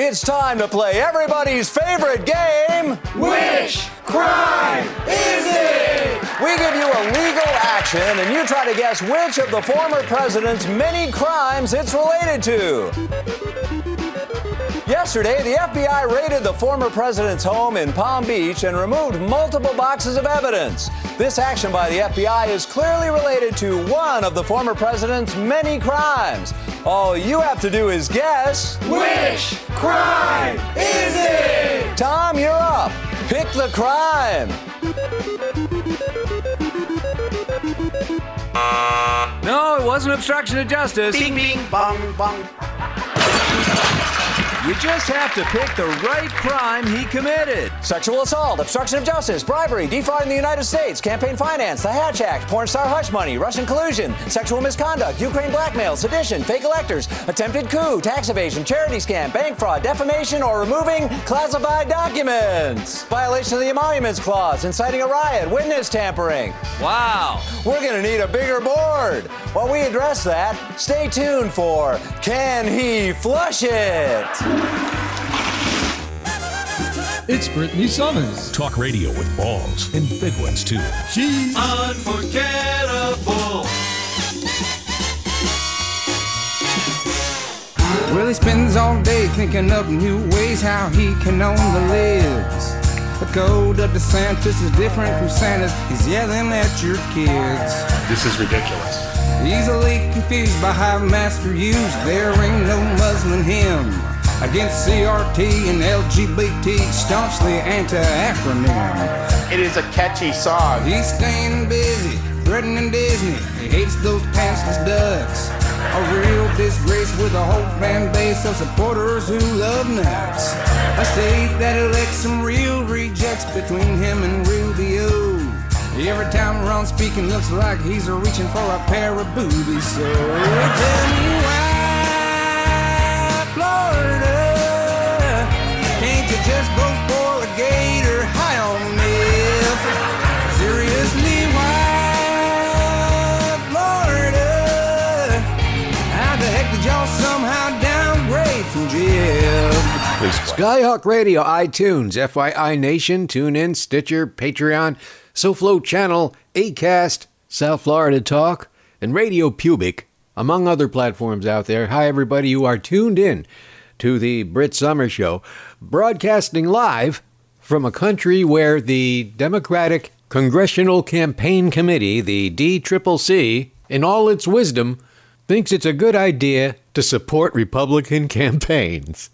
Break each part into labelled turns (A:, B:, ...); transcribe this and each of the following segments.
A: It's time to play everybody's favorite game.
B: Which crime is it?
A: We give you a legal action and you try to guess which of the former president's many crimes it's related to. Yesterday, the FBI raided the former president's home in Palm Beach and removed multiple boxes of evidence. This action by the FBI is clearly related to one of the former president's many crimes. All you have to do is guess.
B: Which crime is it?
A: Tom, you're up. Pick the crime. No, it wasn't obstruction of justice.
B: Bing, bing, bong, bong.
A: You just have to pick the right crime he committed. Sexual assault, obstruction of justice, bribery, defrauding the United States, campaign finance, the Hatch Act, porn star hush money, Russian collusion, sexual misconduct, Ukraine blackmail, sedition, fake electors, attempted coup, tax evasion, charity scam, bank fraud, defamation, or removing classified documents. Violation of the Emoluments Clause, inciting a riot, witness tampering. Wow, we're gonna need a bigger board. While we address that, stay tuned for Can He Flush It?
C: It's Britany Somers.
D: Talk radio with balls and big ones too.
C: She's
B: Unforgettable.
E: Well, he spends all day thinking up new ways how he can own the libs. The code of DeSantis is different from Santa's. He's yelling at your kids.
F: This is ridiculous.
E: Easily confused by how master use. There ain't no muzzling him. Against CRT and LGBT, staunchly anti-acronym.
F: It is a catchy song.
E: He's staying busy, threatening Disney. He hates those pantsless ducks. A real disgrace with a whole fan base of supporters who love nuts. A state that elects some real rejects between him and Rubio. Every time Ron's speaking, looks like he's reaching for a pair of boobies. So tell me why, just for a gator high on? Seriously, why, Florida? How the heck did y'all somehow downgrade from?
G: Skyhawk Radio, iTunes, FYI Nation, TuneIn, Stitcher, Patreon, SoFlo Channel, Acast, South Florida Talk, and RadioPublic, among other platforms out there. Hi, everybody. You are tuned in to the Brit Summer Show, broadcasting live from a country where the Democratic Congressional Campaign Committee, the DCCC, in all its wisdom, thinks it's a good idea to support Republican campaigns.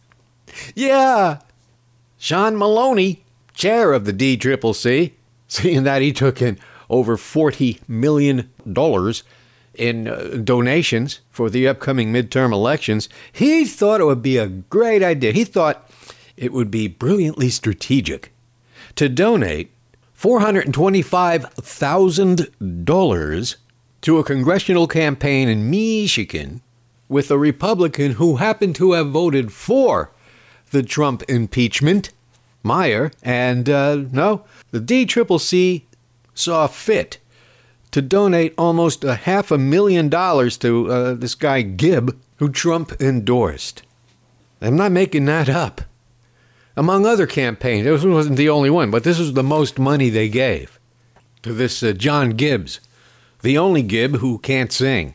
G: Yeah. Sean Maloney, chair of the DCCC, seeing that he took in over $40 million in uh, donations for the upcoming midterm elections, he thought it would be a great idea. He thought it would be brilliantly strategic to donate $425,000 to a congressional campaign in Michigan with a Republican who happened to have voted for the Trump impeachment, Meijer, and uh, no, the DCCC saw fit to donate almost a half a million dollars to uh, this guy Gibb, who Trump endorsed. I'm not making that up. Among other campaigns, this wasn't the only one, but this was the most money they gave to this uh, John Gibbs, the only Gibb who can't sing.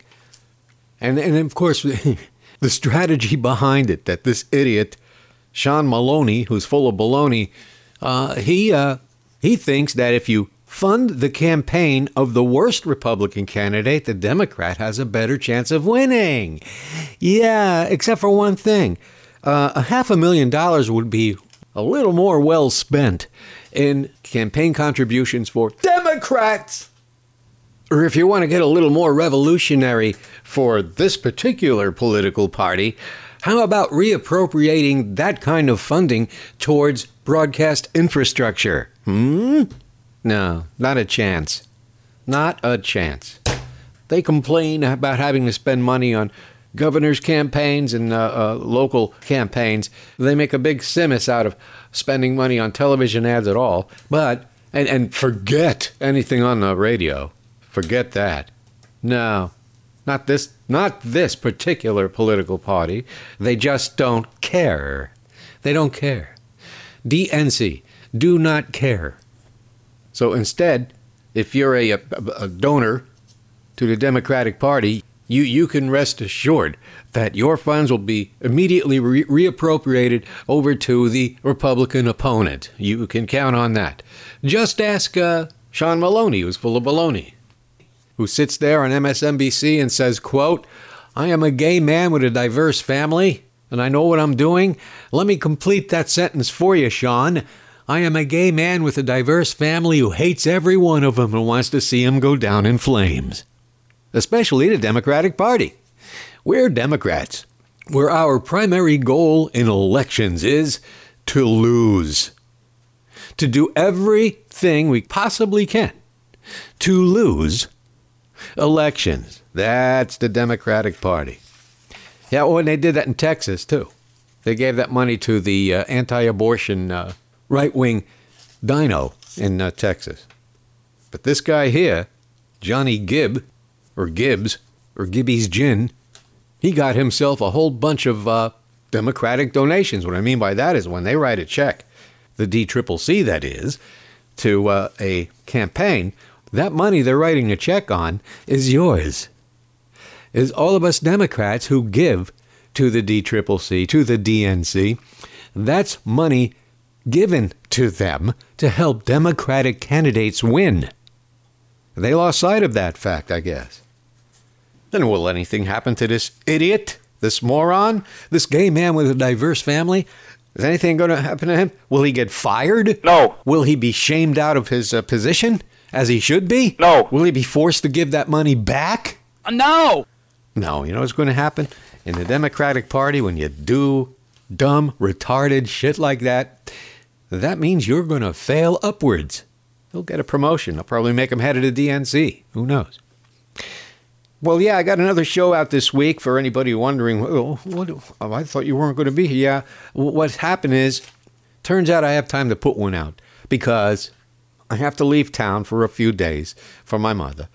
G: And, and of course, the strategy behind it that this idiot, Sean Maloney, who's full of baloney, uh, he, uh, he thinks that if you fund the campaign of the worst Republican candidate, the Democrat has a better chance of winning. Yeah, except for one thing. Uh, a half a million dollars would be a little more well spent in campaign contributions for Democrats. Or if you want to get a little more revolutionary for this particular political party, how about reappropriating that kind of funding towards broadcast infrastructure? Hmm? No, not a chance. Not a chance. They complain about having to spend money on governors' campaigns and uh, uh, local campaigns. They make a big simus out of spending money on television ads at all. But, and, and forget anything on the radio. Forget that. No, not this, not this particular political party. They just don't care. They don't care. DNC do not care. So instead, if you're a, a, a donor to the Democratic Party, you, you can rest assured that your funds will be immediately re- reappropriated over to the Republican opponent. You can count on that. Just ask uh, Sean Maloney, who's full of baloney, who sits there on MSNBC and says, quote, I am a gay man with a diverse family, and I know what I'm doing. Let me complete that sentence for you, Sean. I am a gay man with a diverse family who hates every one of them and wants to see them go down in flames. Especially the Democratic Party. We're Democrats, where our primary goal in elections is to lose. To do everything we possibly can to lose elections. That's the Democratic Party. Yeah, well, and they did that in Texas, too. They gave that money to the uh, anti abortion uh, right wing dino in uh, Texas. But this guy here, Johnny Gibb, or Gibbs, or Gibby's Gin, he got himself a whole bunch of uh, Democratic donations. What I mean by that is when they write a check, the DCCC that is, to uh, a campaign, that money they're writing a check on is yours. Is all of us Democrats who give to the DCCC, to the DNC, that's money given to them to help Democratic candidates win. They lost sight of that fact, I guess. Then will anything happen to this idiot, this moron, this gay man with a diverse family? Is anything going to happen to him? Will he get fired?
F: No.
G: Will he be shamed out of his uh, position, as he should be?
F: No.
G: Will he be forced to give that money back?
B: No!
G: No, you know what's going to happen? In the Democratic Party, when you do dumb, retarded shit like that, that means you're going to fail upwards. He'll get a promotion. They'll probably make him head of the DNC. Who knows? Well, yeah, I got another show out this week for anybody wondering, well, what, oh, I thought you weren't going to be here. Yeah, what's happened is, turns out I have time to put one out because I have to leave town for a few days for my mother.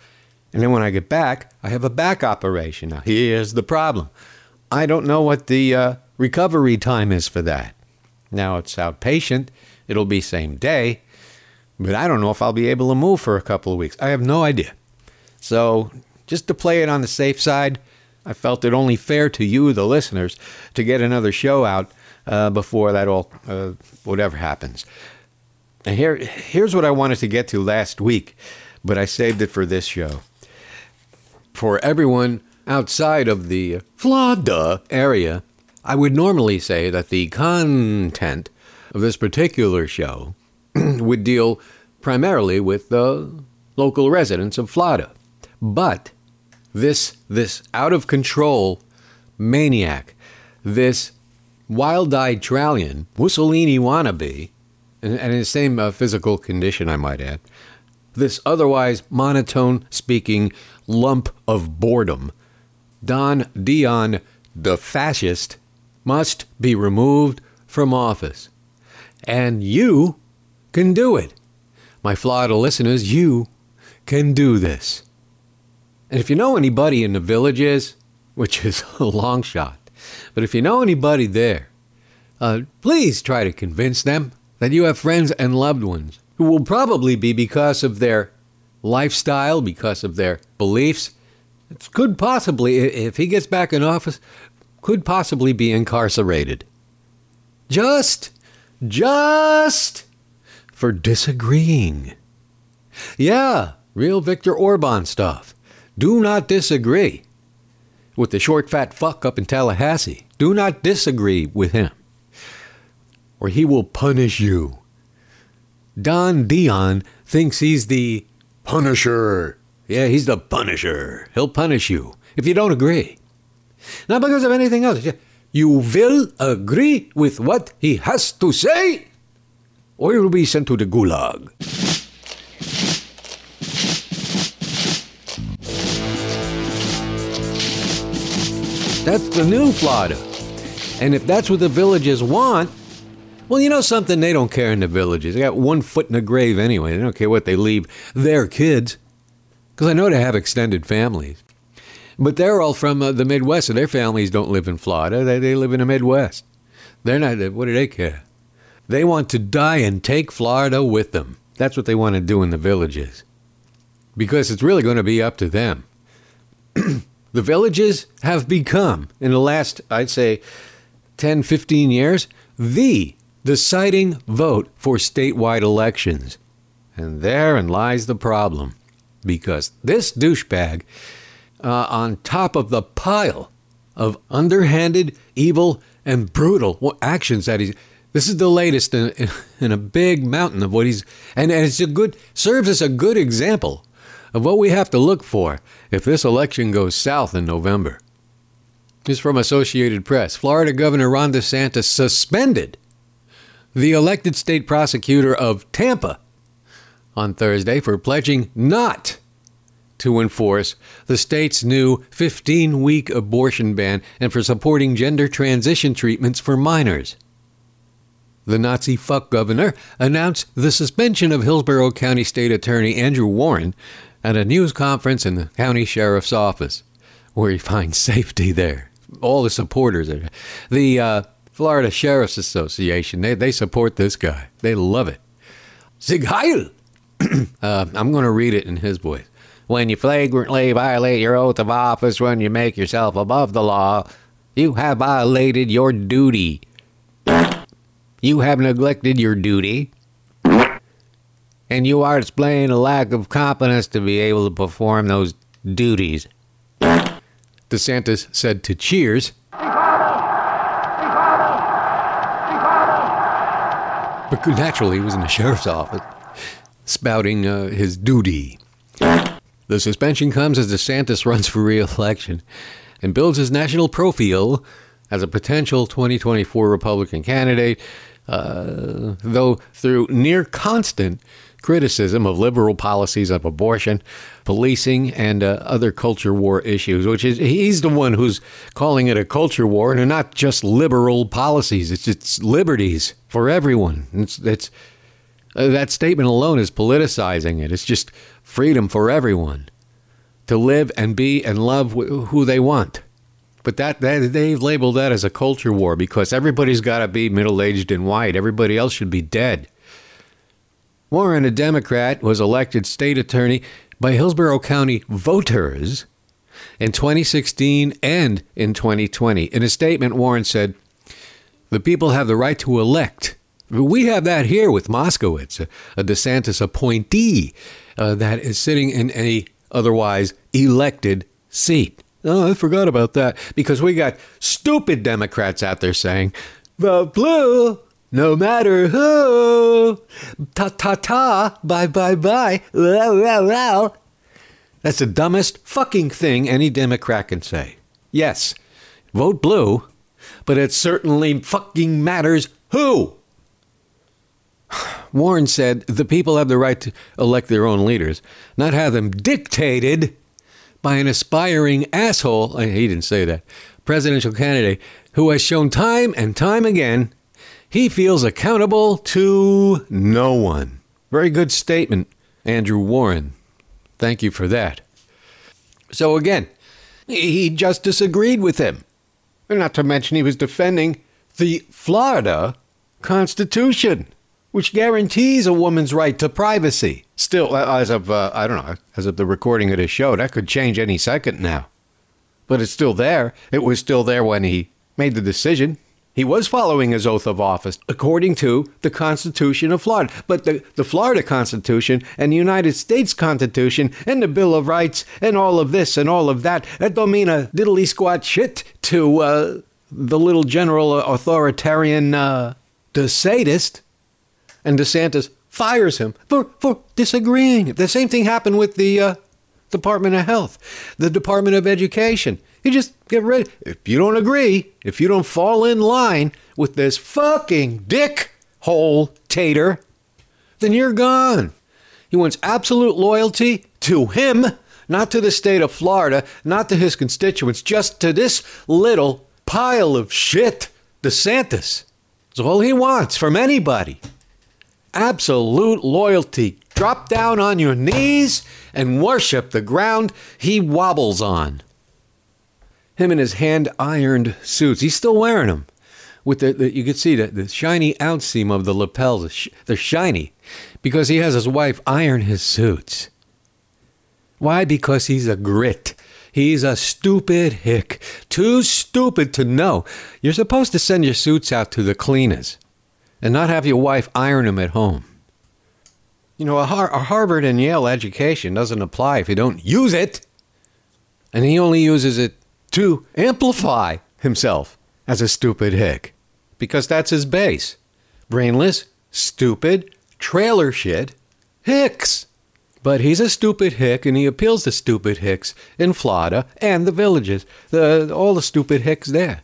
G: And then when I get back, I have a back operation. Now, here's the problem I don't know what the uh, recovery time is for that. Now, it's outpatient, it'll be same day, but I don't know if I'll be able to move for a couple of weeks. I have no idea. So, just to play it on the safe side, I felt it only fair to you, the listeners, to get another show out uh, before that all, uh, whatever happens. And here, here's what I wanted to get to last week, but I saved it for this show. For everyone outside of the Florida area, I would normally say that the content of this particular show would deal primarily with the local residents of Florida. But this this out of control maniac, this wild-eyed Trallian, Mussolini wannabe, and, and in the same uh, physical condition, I might add, this otherwise monotone-speaking lump of boredom, Don Dion, the fascist, must be removed from office. And you can do it. My Florida listeners, you can do this. And if you know anybody in the villages, which is a long shot, but if you know anybody there, uh, please try to convince them that you have friends and loved ones who will probably be because of their lifestyle, because of their beliefs. It could possibly, if he gets back in office, could possibly be incarcerated. Just, just for disagreeing. Yeah, real Viktor Orban stuff. Do not disagree with the short fat fuck up in Tallahassee. Do not disagree with him, or he will punish you. Don Dion thinks he's the Punisher. Yeah, he's the Punisher. He'll punish you if you don't agree. Not because of anything else. You will agree with what he has to say, or you'll be sent to the gulag. That's the new Florida. And if that's what the villages want, well, you know something? They don't care in the villages. They got one foot in the grave anyway. They don't care what they leave their kids. Because I know they have extended families. But they're all from uh, the Midwest, so their families don't live in Florida. They, they live in the Midwest. They're not, what do they care? They want to die and take Florida with them. That's what they want to do in the villages. Because it's really going to be up to them. the villages have become, in the last, I'd say, 10, 15 years, the deciding vote for statewide elections. And therein lies the problem. Because this douchebag, uh, on top of the pile of underhanded, evil, and brutal actions that he's. This is the latest in, in a big mountain of what he's. And, and it's a good. serves as a good example of what we have to look for if this election goes south in November. This is from Associated Press. Florida Governor Ron DeSantis suspended the elected state prosecutor of Tampa on Thursday for pledging not to enforce the state's new 15 week abortion ban and for supporting gender transition treatments for minors. The Nazi fuck governor announced the suspension of Hillsborough County State Attorney Andrew Warren at a news conference in the county sheriff's office, where he finds safety there. All the supporters are. The uh, Florida Sheriff's Association, they, they support this guy. They love it. Sig Heil! uh, I'm going to read it in his voice. When you flagrantly violate your oath of office when you make yourself above the law, you have violated your duty. You have neglected your duty. And you are displaying a lack of competence to be able to perform those duties. DeSantis said to Cheers. But naturally, he was in the sheriff's office, spouting uh, his duty. The suspension comes as DeSantis runs for re election and builds his national profile as a potential 2024 Republican candidate, uh, though through near constant criticism of liberal policies of abortion, policing, and uh, other culture war issues, which is he's the one who's calling it a culture war, and not just liberal policies. It's it's liberties for everyone. It's it's uh, that statement alone is politicizing it. It's just freedom for everyone to live and be and love who they want. But that, that they've labeled that as a culture war because everybody's got to be middle aged and white. Everybody else should be dead. Warren, a Democrat, was elected state attorney by Hillsborough County voters in 2016 and in 2020. In a statement, Warren said, The people have the right to elect. We have that here with Moskowitz, a, DeSantis appointee uh, that is sitting in a otherwise elected seat. Oh, I forgot about that because we got stupid Democrats out there saying, vote blue, no matter who. Ta ta ta, bye bye bye. Well, well, well. That's the dumbest fucking thing any Democrat can say. Yes, vote blue, but it certainly fucking matters who. Warren said the people have the right to elect their own leaders, not have them dictated by an aspiring asshole. He didn't say that. Presidential candidate who has shown time and time again he feels accountable to no one. Very good statement, Andrew Warren. Thank you for that. So again, he just disagreed with him. Not to mention he was defending the Florida Constitution which guarantees a woman's right to privacy. Still, uh, as of, uh, I don't know, as of the recording of this show, that could change any second now. But it's still there. It was still there when he made the decision. He was following his oath of office according to the Constitution of Florida. But the, the Florida Constitution and the United States Constitution and the Bill of Rights and all of this and all of that, that don't mean a diddly squat shit to uh, the little general authoritarian uh, sadist and DeSantis fires him for, for disagreeing. The same thing happened with the uh, Department of Health, the Department of Education. You just get rid. If you don't agree, if you don't fall in line with this fucking dick hole tater, then you're gone. He wants absolute loyalty to him, not to the state of Florida, not to his constituents, just to this little pile of shit, DeSantis. That's all he wants from anybody absolute loyalty. Drop down on your knees and worship the ground he wobbles on. Him in his hand ironed suits, he's still wearing them. with the, the you could see the, the shiny outseam of the lapels. They're shiny because he has his wife iron his suits. Why? Because he's a grit. He's a stupid hick. Too stupid to know. You're supposed to send your suits out to the cleaners and not have your wife iron them at home. You know, a, Har- a Harvard and Yale education doesn't apply if you don't use it. And he only uses it to amplify himself as a stupid hick because that's his base. Brainless, stupid, trailer shit, hicks. But he's a stupid hick, and he appeals to stupid hicks in Florida and the villages, the, all the stupid hicks there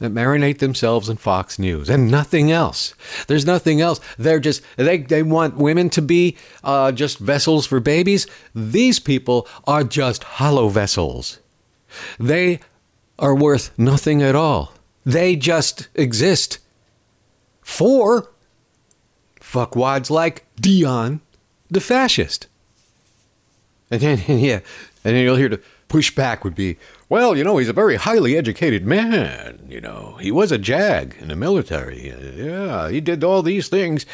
G: that marinate themselves in Fox News and nothing else. There's nothing else. They're just they they want women to be uh, just vessels for babies. These people are just hollow vessels. They are worth nothing at all. They just exist for fuckwads like Dion, the fascist. And then, yeah, and then you'll hear the pushback would be, well, you know, he's a very highly educated man. You know, he was a JAG in the military. Yeah, he did all these things.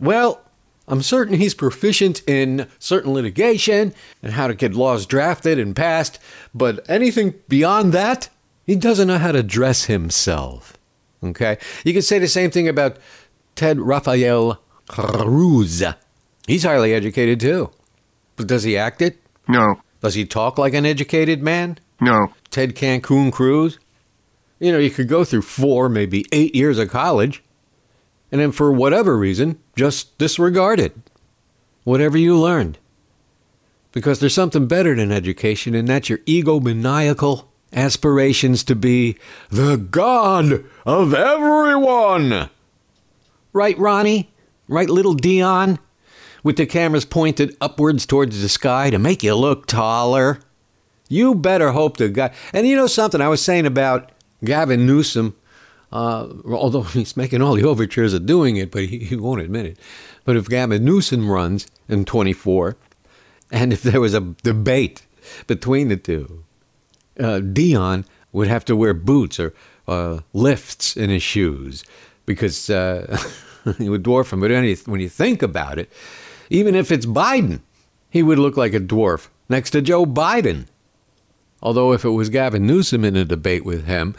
G: Well, I'm certain he's proficient in certain litigation and how to get laws drafted and passed, but anything beyond that, he doesn't know how to dress himself. Okay? You could say the same thing about Ted Rafael Cruz. He's highly educated too. But does he act it?
F: No.
G: Does he talk like an educated man?
F: No.
G: Ted Cancun Cruz? You know, you could go through four, maybe eight years of college, and then for whatever reason, just disregard it. Whatever you learned. Because there's something better than education, and that's your egomaniacal aspirations to be the God of everyone. Right, Ronnie? Right, little Dion? With the cameras pointed upwards towards the sky to make you look taller. You better hope to God. And you know something I was saying about Gavin Newsom, uh, although he's making all the overtures of doing it, but he, he won't admit it. But if Gavin Newsom runs in 24, and if there was a debate between the two, uh, Dion would have to wear boots or uh, lifts in his shoes because uh, he would dwarf him. But when you think about it, even if it's Biden, he would look like a dwarf next to Joe Biden. Although if it was Gavin Newsom in a debate with him,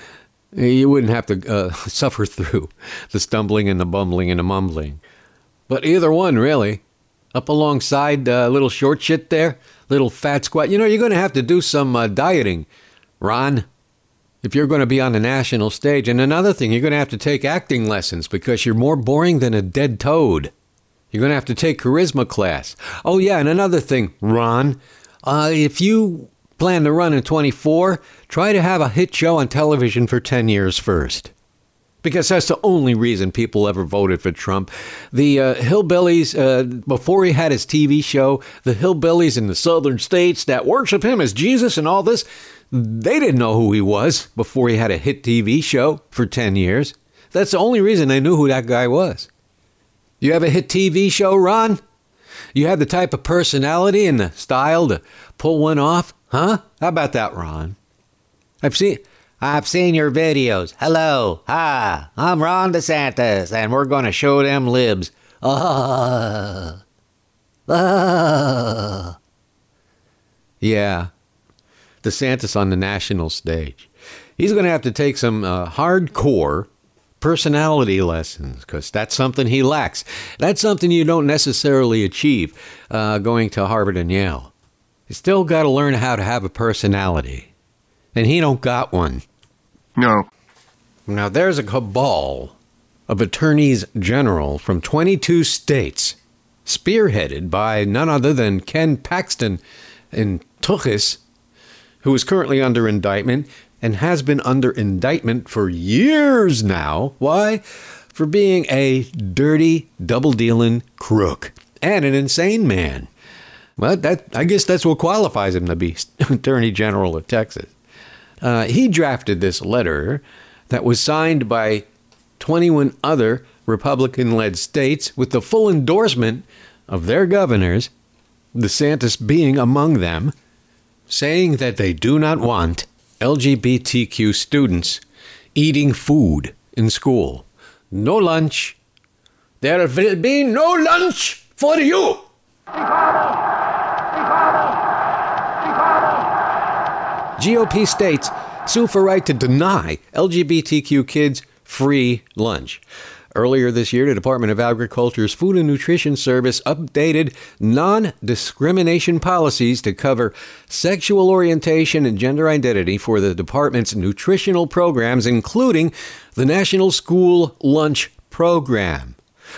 G: you wouldn't have to uh, suffer through the stumbling and the bumbling and the mumbling. But either one, really. Up alongside a uh, little short shit there, little fat squat. You know, you're going to have to do some uh, dieting, Ron, if you're going to be on the national stage. And another thing, you're going to have to take acting lessons because you're more boring than a dead toad. You're going to have to take charisma class. Oh, yeah, and another thing, Ron, uh, if you plan to run in 24, try to have a hit show on television for 10 years first because that's the only reason people ever voted for Trump. The uh, hillbillies, uh, before he had his TV show, the hillbillies in the southern states that worship him as Jesus and all this, they didn't know who he was before he had a hit TV show for 10 years. That's the only reason they knew who that guy was. You have a hit TV show, Ron? You have the type of personality and the style to pull one off? Huh? How about that, Ron? I've seen I've seen your videos. Hello. Hi. I'm Ron DeSantis, and we're going to show them libs. Uh, uh. Yeah. DeSantis on the national stage. He's going to have to take some uh, hardcore personality lessons because that's something he lacks. That's something you don't necessarily achieve uh, going to Harvard and Yale. You still got to learn how to have a personality. And he don't got one.
F: No.
G: Now, there's a cabal of attorneys general from 22 states, spearheaded by none other than Ken Paxton in Tuchis, who is currently under indictment and has been under indictment for years now. Why? For being a dirty, double dealing crook and an insane man. Well, that I guess that's what qualifies him to be Attorney General of Texas. Uh, he drafted this letter that was signed by 21 other Republican led states with the full endorsement of their governors, DeSantis being among them, saying that they do not want LGBTQ students eating food in school. No lunch. There will be no lunch for you. GOP states sue for right to deny LGBTQ kids free lunch. Earlier this year, the Department of Agriculture's Food and Nutrition Service updated non discrimination policies to cover sexual orientation and gender identity for the department's nutritional programs, including the National School Lunch Program.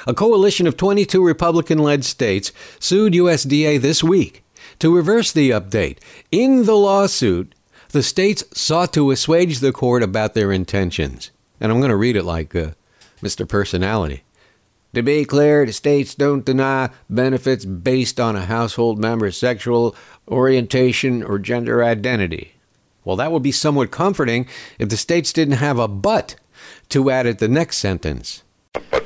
G: A coalition of 22 Republican led states sued USDA this week to reverse the update. In the lawsuit, the states sought to assuage the court about their intentions. And I'm going to read it like uh, Mr. Personality. To be clear, the states don't deny benefits based on a household member's sexual orientation or gender identity. Well, that would be somewhat comforting if the states didn't have a but to add at the next sentence. But.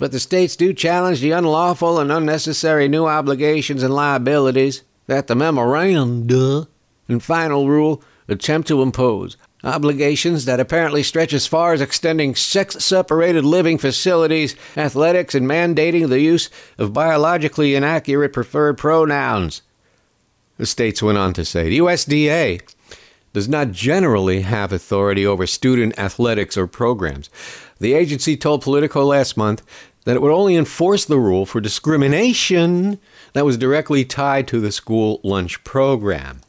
G: But the states do challenge the unlawful and unnecessary new obligations and liabilities that the memorandum and final rule attempt to impose Obligations that apparently stretch as far as extending sex separated living facilities, athletics, and mandating the use of biologically inaccurate preferred pronouns. The states went on to say the USDA does not generally have authority over student athletics or programs. The agency told Politico last month that it would only enforce the rule for discrimination that was directly tied to the school lunch program.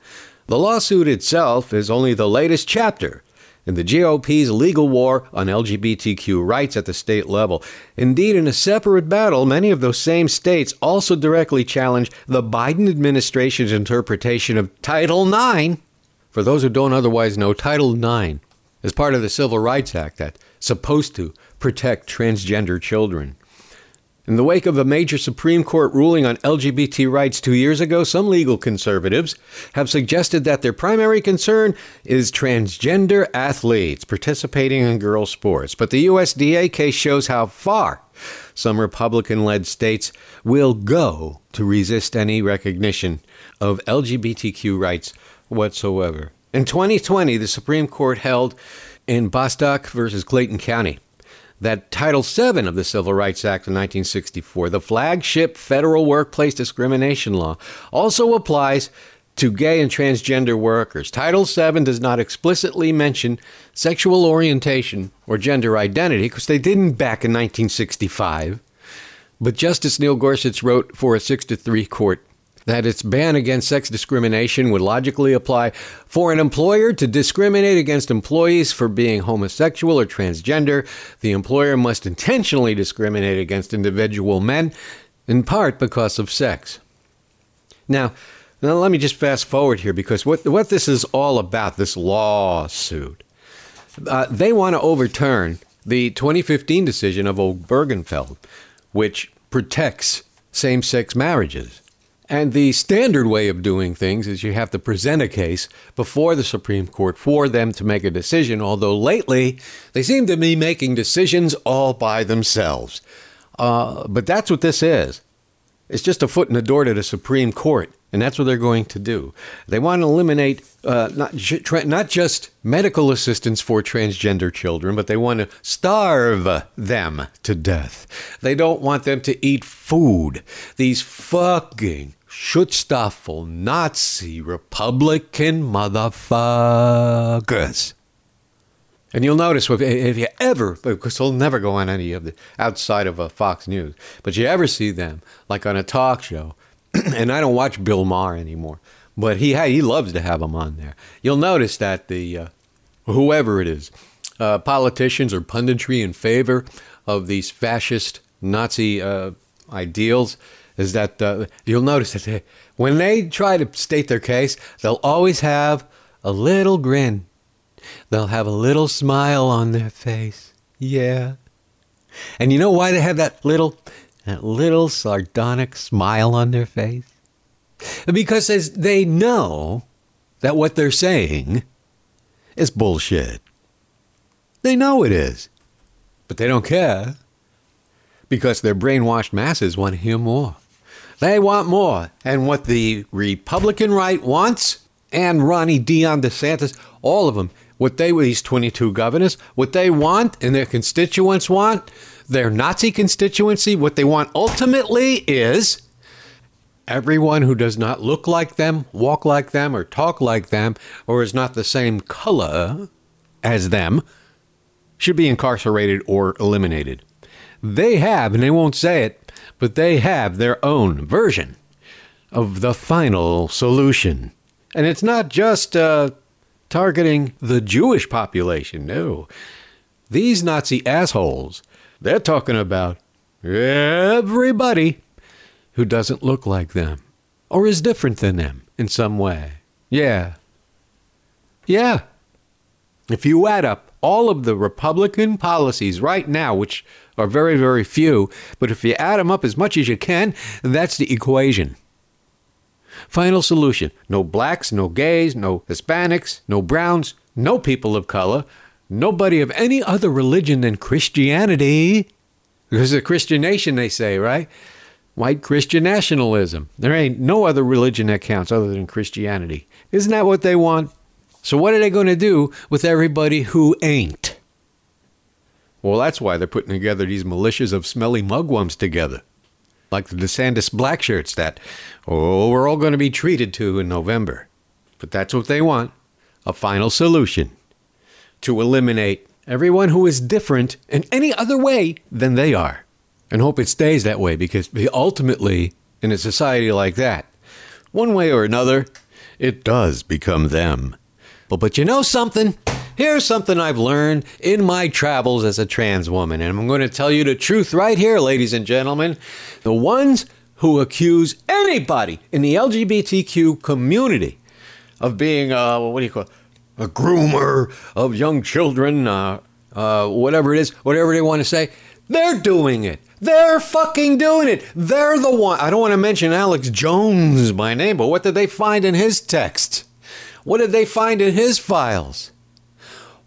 G: The lawsuit itself is only the latest chapter in the GOP's legal war on LGBTQ rights at the state level. Indeed, in a separate battle, many of those same states also directly challenge the Biden administration's interpretation of Title IX. For those who don't otherwise know, Title IX is part of the Civil Rights Act that's supposed to protect transgender children. In the wake of a major Supreme Court ruling on LGBT rights two years ago, some legal conservatives have suggested that their primary concern is transgender athletes participating in girls' sports. But the USDA case shows how far some Republican led states will go to resist any recognition of LGBTQ rights whatsoever. In 2020, the Supreme Court held in Bostock versus Clayton County that Title VII of the Civil Rights Act of 1964, the flagship federal workplace discrimination law, also applies to gay and transgender workers. Title VII does not explicitly mention sexual orientation or gender identity because they didn't back in 1965. But Justice Neil Gorsuch wrote for a 6 to 3 court that its ban against sex discrimination would logically apply for an employer to discriminate against employees for being homosexual or transgender. The employer must intentionally discriminate against individual men, in part because of sex. Now, now let me just fast forward here because what, what this is all about, this lawsuit, uh, they want to overturn the 2015 decision of Obergefell, which protects same sex marriages. And the standard way of doing things is you have to present a case before the Supreme Court for them to make a decision, although lately they seem to be making decisions all by themselves. Uh, but that's what this is. It's just a foot in the door to the Supreme Court, and that's what they're going to do. They want to eliminate uh, not, tra- not just medical assistance for transgender children, but they want to starve them to death. They don't want them to eat food. These fucking Schutzstaffel Nazi Republican motherfuckers. And you'll notice if you ever, because they'll never go on any of the outside of a Fox News, but you ever see them like on a talk show, and I don't watch Bill Maher anymore, but he he loves to have them on there. You'll notice that the uh, whoever it is, uh, politicians or punditry in favor of these fascist Nazi uh, ideals, is that uh, you'll notice that they, when they try to state their case, they'll always have a little grin. They'll have a little smile on their face. Yeah. And you know why they have that little that little sardonic smile on their face? Because as they know that what they're saying is bullshit. They know it is. But they don't care because their brainwashed masses want to hear more. They want more. And what the Republican right wants, and Ronnie Dion DeSantis, all of them, what they, these 22 governors, what they want and their constituents want, their Nazi constituency, what they want ultimately is everyone who does not look like them, walk like them, or talk like them, or is not the same color as them, should be incarcerated or eliminated. They have, and they won't say it, but they have their own version of the final solution. And it's not just uh, targeting the Jewish population, no. These Nazi assholes, they're talking about everybody who doesn't look like them or is different than them in some way. Yeah. Yeah. If you add up all of the Republican policies right now, which are very, very few, but if you add them up as much as you can, that's the equation. Final solution no blacks, no gays, no Hispanics, no browns, no people of color, nobody of any other religion than Christianity. Because the Christian nation, they say, right? White Christian nationalism. There ain't no other religion that counts other than Christianity. Isn't that what they want? So, what are they going to do with everybody who ain't? Well, that's why they're putting together these militias of smelly mugwumps together. Like the DeSantis black shirts that, oh, we're all going to be treated to in November. But that's what they want a final solution to eliminate everyone who is different in any other way than they are. And hope it stays that way because ultimately, in a society like that, one way or another, it does become them. But, but you know something? Here's something I've learned in my travels as a trans woman, and I'm going to tell you the truth right here, ladies and gentlemen. The ones who accuse anybody in the LGBTQ community of being, uh, what do you call it? A groomer of young children, uh, uh, whatever it is, whatever they want to say, they're doing it. They're fucking doing it. They're the one. I don't want to mention Alex Jones by name, but what did they find in his text? What did they find in his files?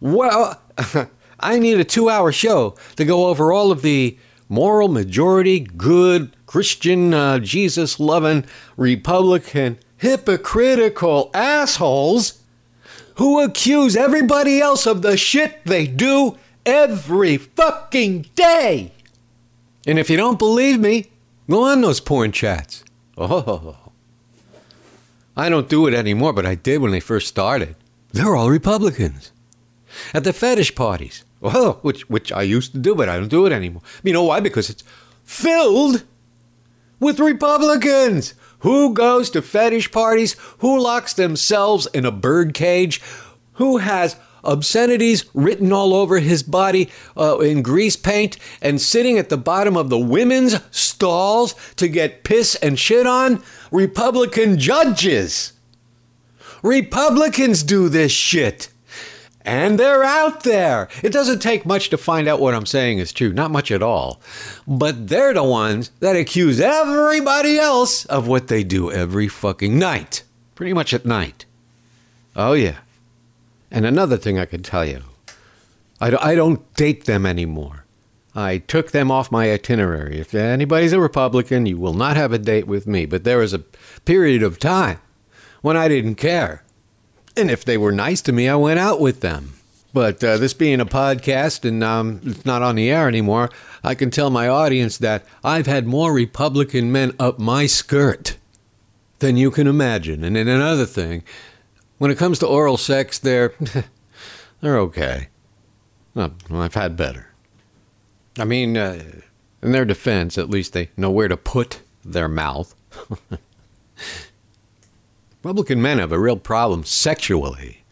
G: Well, I need a two hour show to go over all of the moral majority, good, Christian, uh, Jesus loving, Republican, hypocritical assholes who accuse everybody else of the shit they do every fucking day. And if you don't believe me, go on those porn chats. Oh, I don't do it anymore, but I did when they first started. They're all Republicans. At the fetish parties, well, which which I used to do, but I don't do it anymore. You know why? Because it's filled with Republicans. Who goes to fetish parties? Who locks themselves in a bird cage? Who has obscenities written all over his body uh, in grease paint and sitting at the bottom of the women's stalls to get piss and shit on? Republican judges. Republicans do this shit. And they're out there. It doesn't take much to find out what I'm saying is true. Not much at all. But they're the ones that accuse everybody else of what they do every fucking night. Pretty much at night. Oh, yeah. And another thing I can tell you I don't date them anymore. I took them off my itinerary. If anybody's a Republican, you will not have a date with me. But there was a period of time when I didn't care. And if they were nice to me, I went out with them. But uh, this being a podcast and um, it's not on the air anymore, I can tell my audience that I've had more Republican men up my skirt than you can imagine. And then another thing, when it comes to oral sex, they're they're okay. I've had better. I mean, uh, in their defense, at least they know where to put their mouth. Republican men have a real problem sexually.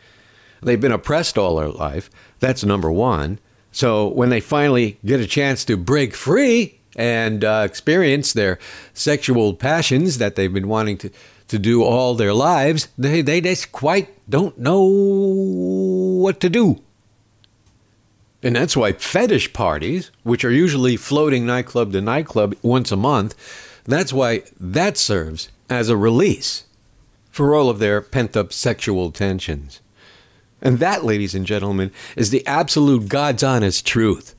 G: They've been oppressed all their life. That's number one. So when they finally get a chance to break free and uh, experience their sexual passions that they've been wanting to, to do all their lives, they, they just quite don't know what to do. And that's why fetish parties, which are usually floating nightclub to nightclub once a month, that's why that serves as a release for all of their pent up sexual tensions. And that, ladies and gentlemen, is the absolute God's honest truth.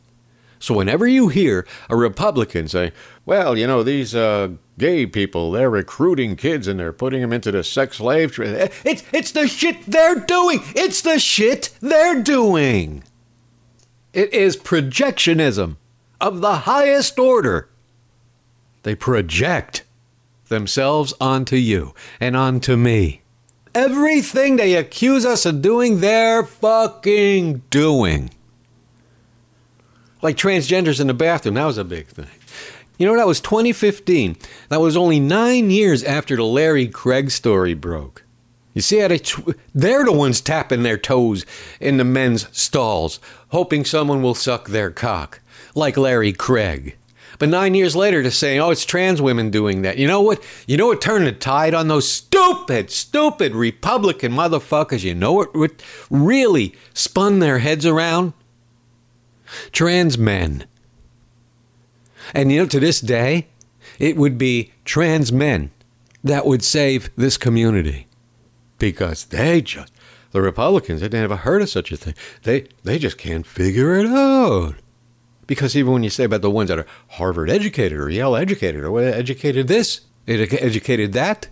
G: So whenever you hear a Republican say, well, you know, these uh, gay people, they're recruiting kids and they're putting them into the sex slave trade. Eh, it's, it's the shit they're doing. It's the shit they're doing. It is projectionism of the highest order. They project themselves onto you and onto me. Everything they accuse us of doing, they're fucking doing. Like transgenders in the bathroom, that was a big thing. You know, that was 2015. That was only nine years after the Larry Craig story broke. You see they're the ones tapping their toes in the men's stalls, hoping someone will suck their cock, like Larry Craig. But nine years later, to saying, "Oh, it's trans women doing that." You know what? You know what turned the tide on those stupid, stupid Republican motherfuckers. You know what, what really spun their heads around? Trans men. And you know, to this day, it would be trans men that would save this community because they just the Republicans they never heard of such a thing. They they just can't figure it out. Because even when you say about the ones that are Harvard educated or Yale educated or educated this, educated that,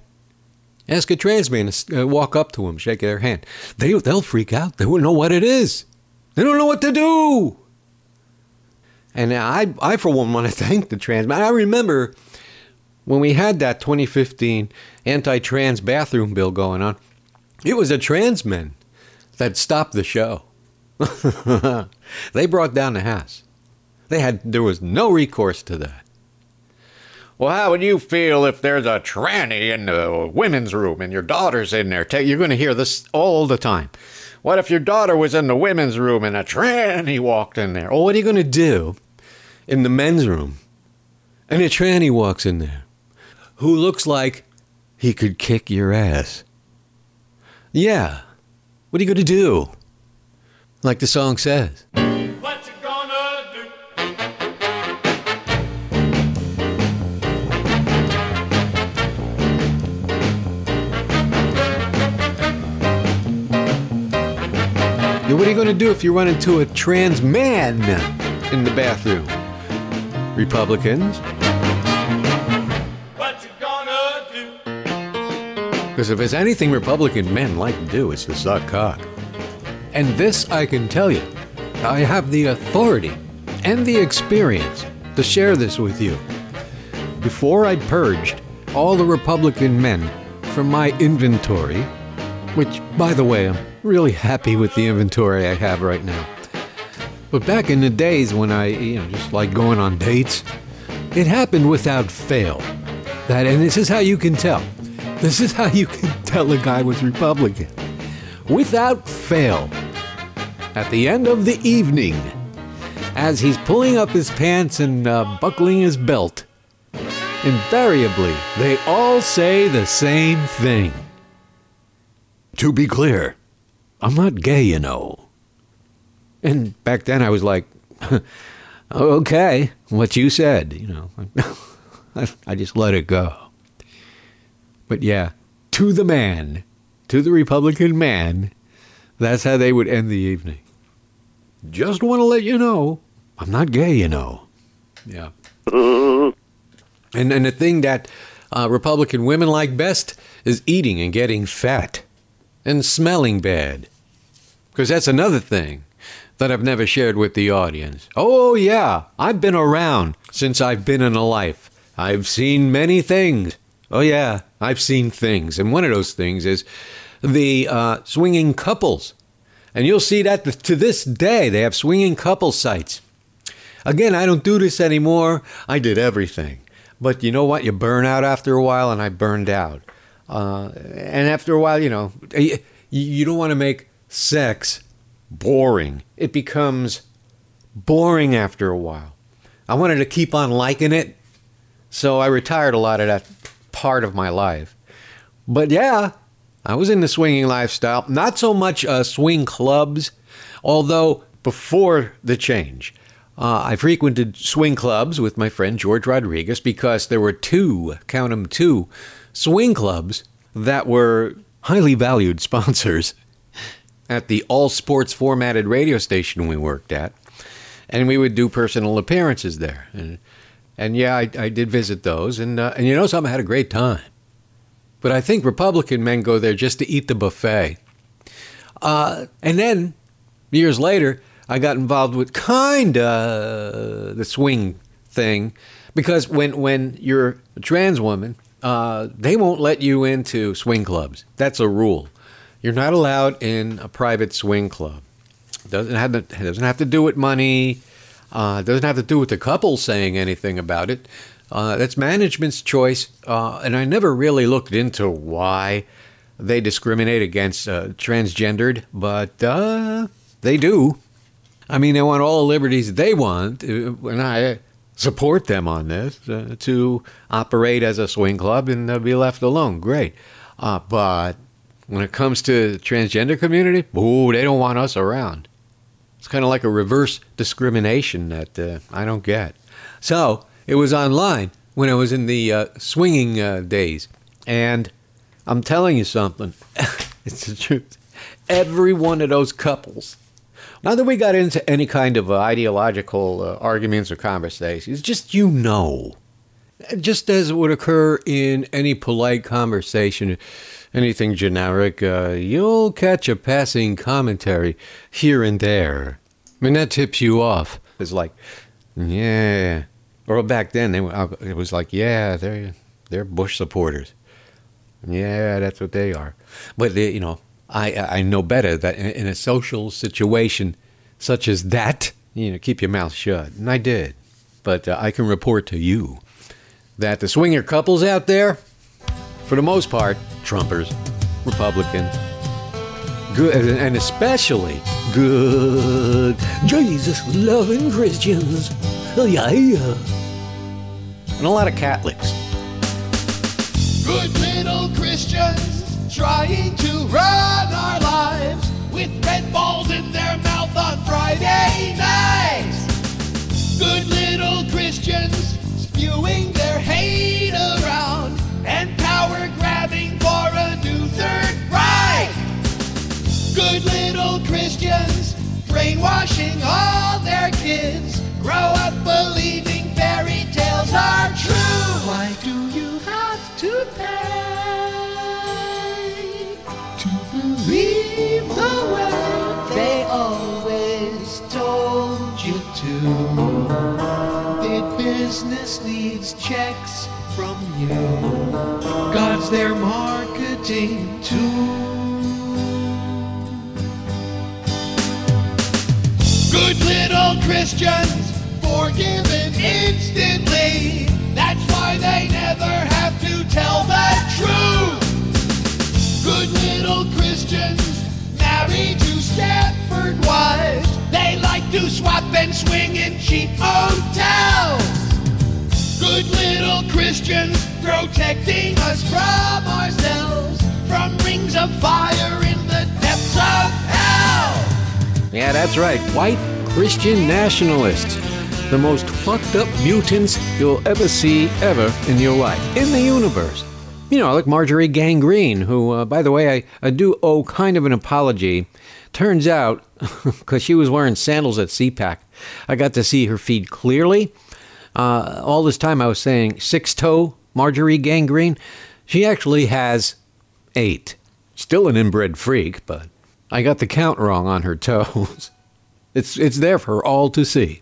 G: ask a trans man to uh, walk up to them, shake their hand. They they'll freak out. They won't know what it is. They don't know what to do. And I, I for one, want to thank the trans. I remember when we had that 2015 anti-trans bathroom bill going on. It was the trans men that stopped the show. they brought down the house. They had there was no recourse to that. Well, how would you feel if there's a tranny in the women's room and your daughter's in there? You're going to hear this all the time. What if your daughter was in the women's room and a tranny walked in there? Oh, what are you going to do in the men's room and a tranny walks in there who looks like he could kick your ass? Yeah. What are you going to do? Like the song says. What are you going to do if you run into a trans man in the bathroom? Republicans? What you gonna do? Because if there's anything Republican men like to do, it's to suck cock. And this I can tell you. I have the authority and the experience to share this with you. Before I purged all the Republican men from my inventory, which, by the way, I'm really happy with the inventory I have right now. But back in the days when I, you know, just like going on dates, it happened without fail. That, and this is how you can tell. This is how you can tell a guy was Republican. Without fail, at the end of the evening, as he's pulling up his pants and uh, buckling his belt, invariably they all say the same thing. To be clear, I'm not gay, you know. And back then I was like, okay, what you said, you know. I just let it go. But yeah, to the man, to the Republican man, that's how they would end the evening. Just want to let you know, I'm not gay, you know. Yeah. and and the thing that uh, Republican women like best is eating and getting fat and smelling bad. Because that's another thing that I've never shared with the audience. Oh, yeah, I've been around since I've been in a life. I've seen many things. Oh, yeah, I've seen things. And one of those things is the uh, swinging couples. And you'll see that to this day, they have swinging couple sites. Again, I don't do this anymore. I did everything. But you know what? You burn out after a while, and I burned out. Uh, and after a while, you know, you, don't want to make sex boring. It becomes boring after a while. I wanted to keep on liking it, so I retired a lot of that part of my life. But yeah, I was in the swinging lifestyle. Not so much uh, swing clubs, although before the change, uh, I frequented swing clubs with my friend George Rodriguez because there were two, count them two, swing clubs that were highly valued sponsors at the all sports formatted radio station we worked at. and we would do personal appearances there. And, and yeah, I, I did visit those, and uh, and you know something, I had a great time. But I think Republican men go there just to eat the buffet. Uh, and then years later, I got involved with kind of the swing thing because when when you're a trans woman, uh, they won't let you into swing clubs. That's a rule. You're not allowed in a private swing club. Doesn't have to, it doesn't have to do with money. Uh, doesn't have to do with the couple saying anything about it. Uh, that's management's choice, uh, and I never really looked into why they discriminate against uh, transgendered, but uh, they do. I mean, they want all the liberties they want, uh, and I support them on this uh, to operate as a swing club and uh, be left alone. Great, uh, but when it comes to transgender community, ooh, they don't want us around. It's kind of like a reverse discrimination that uh, I don't get. So it was online when I was in the uh, swinging uh, days, and I'm telling you something. it's the truth. Every one of those couples. Not that we got into any kind of uh, ideological uh, arguments or conversations, just you know, just as it would occur in any polite conversation, anything generic, uh, you'll catch a passing commentary here and there. Mean, that tips you off. It's like, yeah. Or back then, they, were- uh, it was like, yeah, they're, they're Bush supporters. Yeah, that's what they are. But they, you know, I I know better that in, in a social situation such as that, you know, keep your mouth shut, and I did. But uh, I can report to you that the swinger couples out there, for the most part, Trumpers, Republicans, good, and- especially good Jesus loving Christians, oh yeah, yeah, and a lot of Catholics.
B: Good little Christians trying to run our lives with red balls in their mouth on Friday nights. Good little Christians spewing their hate around and power grabbing for a new third Reich. Good little Christians brainwashing all their kids. Grow up believing fairy tales are true. Why do you have to pay believe the way they always told you to? Big business needs checks from you. God's their marketing tool. Good little Christians, forgiven instantly. That's why they never have to tell the truth. Married to wives. They like to swap and swing in cheap hotels. Good little Christians, protecting us from ourselves, from rings of fire in the depths of hell.
G: Yeah, that's right. White Christian nationalists. The most fucked up mutants you'll ever see ever in your life. In the universe. You know, I like Marjorie Gangrene, who, uh, by the way, I, I do owe kind of an apology. Turns out, because she was wearing sandals at CPAC, I got to see her feet clearly. Uh, all this time I was saying six toe Marjorie Gangrene. She actually has eight. Still an inbred freak, but I got the count wrong on her toes. It's it's there for all to see.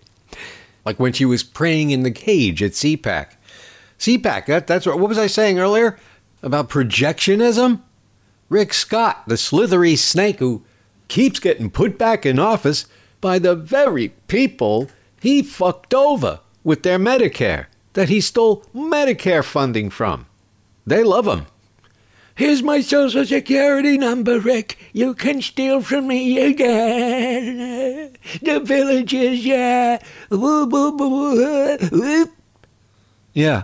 G: Like when she was praying in the cage at CPAC. CPAC, that, that's what, what was I saying earlier? About projectionism? Rick Scott, the slithery snake who keeps getting put back in office by the very people he fucked over with their Medicare, that he stole Medicare funding from. They love him. Here's my social security number, Rick. You can steal from me again. The villages, yeah. Yeah.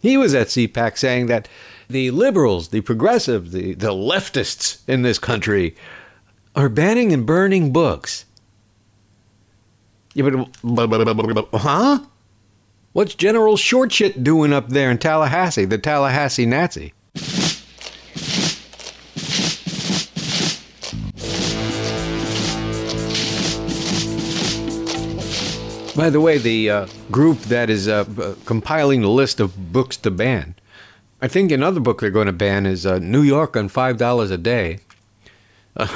G: He was at CPAC saying that the liberals, the progressives, the, the leftists in this country are banning and burning books. Yeah, but, huh? What's General Shortshit doing up there in Tallahassee, the Tallahassee Nazi? By the way, the uh, group that is uh, compiling the list of books to ban, I think another book they're going to ban is uh, New York on $5 a day.